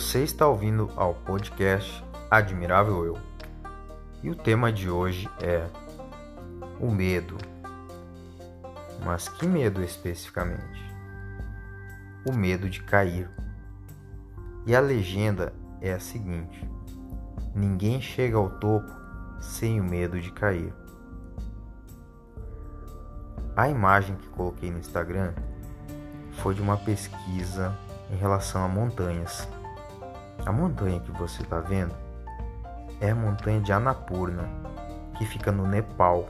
Você está ouvindo ao podcast Admirável Eu. E o tema de hoje é o medo. Mas que medo especificamente? O medo de cair. E a legenda é a seguinte: ninguém chega ao topo sem o medo de cair. A imagem que coloquei no Instagram foi de uma pesquisa em relação a montanhas. A montanha que você está vendo é a montanha de Annapurna, que fica no Nepal.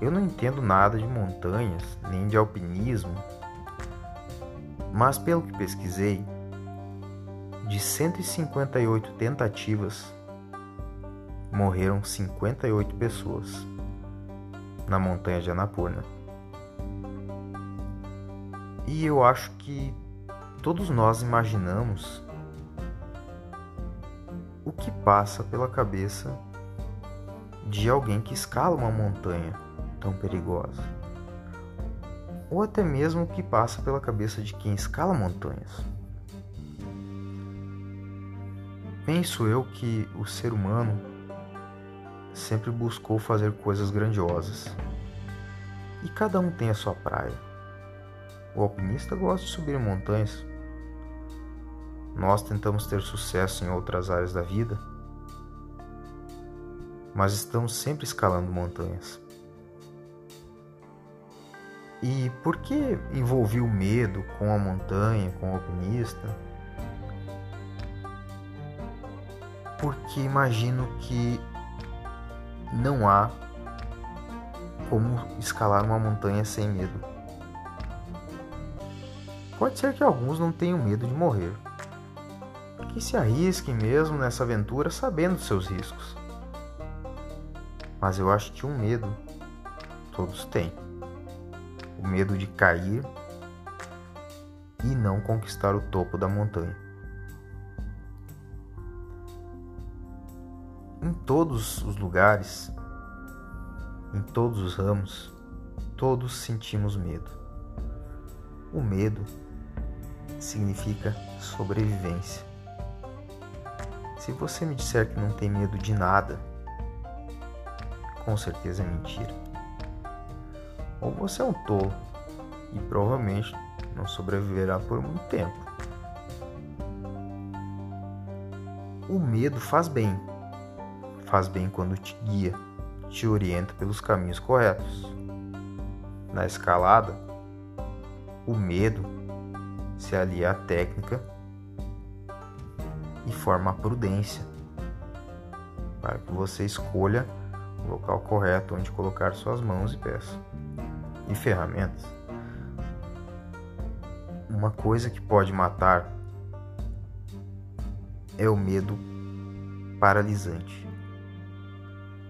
Eu não entendo nada de montanhas, nem de alpinismo, mas pelo que pesquisei, de 158 tentativas, morreram 58 pessoas na montanha de Annapurna. E eu acho que todos nós imaginamos o que passa pela cabeça de alguém que escala uma montanha tão perigosa. Ou até mesmo o que passa pela cabeça de quem escala montanhas. Penso eu que o ser humano sempre buscou fazer coisas grandiosas. E cada um tem a sua praia. O alpinista gosta de subir montanhas, nós tentamos ter sucesso em outras áreas da vida, mas estamos sempre escalando montanhas. E por que envolvi o medo com a montanha, com o alpinista? Porque imagino que não há como escalar uma montanha sem medo. Pode ser que alguns não tenham medo de morrer, que se arrisquem mesmo nessa aventura sabendo seus riscos. Mas eu acho que um medo todos têm: o medo de cair e não conquistar o topo da montanha. Em todos os lugares, em todos os ramos, todos sentimos medo. O medo significa sobrevivência. Se você me disser que não tem medo de nada, com certeza é mentira. Ou você é um tolo e provavelmente não sobreviverá por muito tempo. O medo faz bem. Faz bem quando te guia, te orienta pelos caminhos corretos. Na escalada, o medo se alia à técnica forma a prudência, para que você escolha o local correto onde colocar suas mãos e pés e ferramentas. Uma coisa que pode matar é o medo paralisante.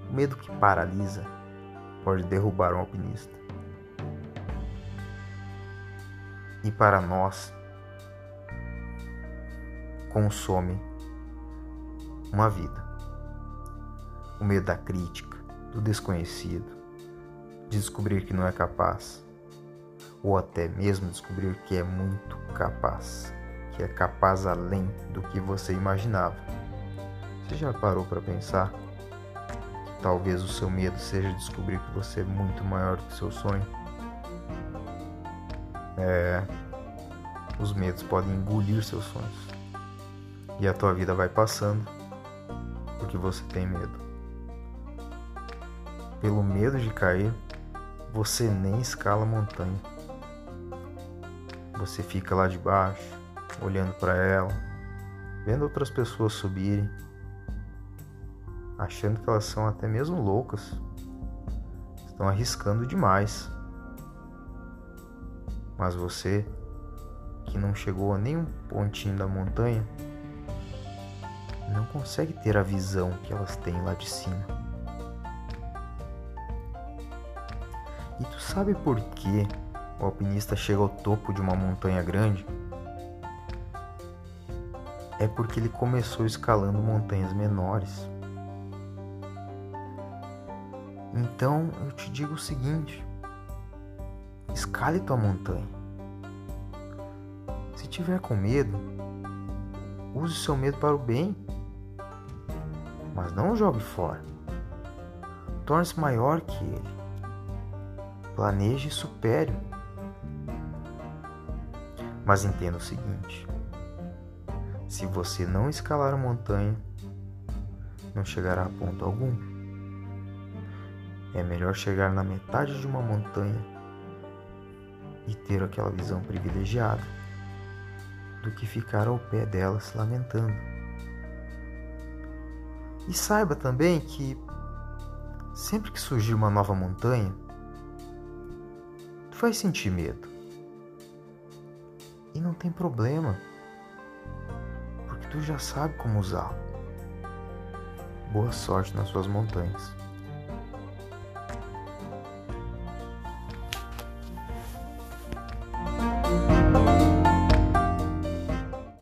O medo que paralisa pode derrubar um alpinista. E para nós, consome uma vida. O medo da crítica, do desconhecido, de descobrir que não é capaz, ou até mesmo descobrir que é muito capaz, que é capaz além do que você imaginava. Você já parou para pensar que talvez o seu medo seja descobrir que você é muito maior do que seu sonho? É, os medos podem engolir seus sonhos e a tua vida vai passando porque você tem medo. Pelo medo de cair, você nem escala a montanha. Você fica lá de baixo, olhando para ela, vendo outras pessoas subirem, achando que elas são até mesmo loucas. Estão arriscando demais. Mas você, que não chegou a nenhum pontinho da montanha, não consegue ter a visão que elas têm lá de cima. E tu sabe por que o alpinista chega ao topo de uma montanha grande? É porque ele começou escalando montanhas menores. Então eu te digo o seguinte: escale tua montanha. Se tiver com medo, Use seu medo para o bem, mas não jogue fora. Torne-se maior que ele. Planeje e supere. Mas entenda o seguinte: se você não escalar a montanha, não chegará a ponto algum. É melhor chegar na metade de uma montanha e ter aquela visão privilegiada do que ficar ao pé dela se lamentando. E saiba também que sempre que surgir uma nova montanha, tu vai sentir medo. E não tem problema, porque tu já sabe como usá-lo. Boa sorte nas suas montanhas.